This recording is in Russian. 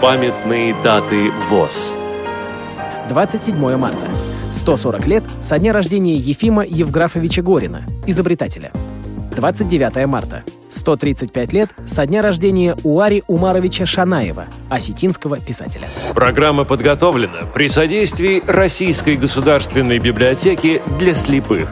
Памятные даты ВОЗ. 27 марта. 140 лет со дня рождения Ефима Евграфовича Горина, изобретателя. 29 марта. 135 лет со дня рождения Уари Умаровича Шанаева, осетинского писателя. Программа подготовлена при содействии Российской государственной библиотеки для слепых.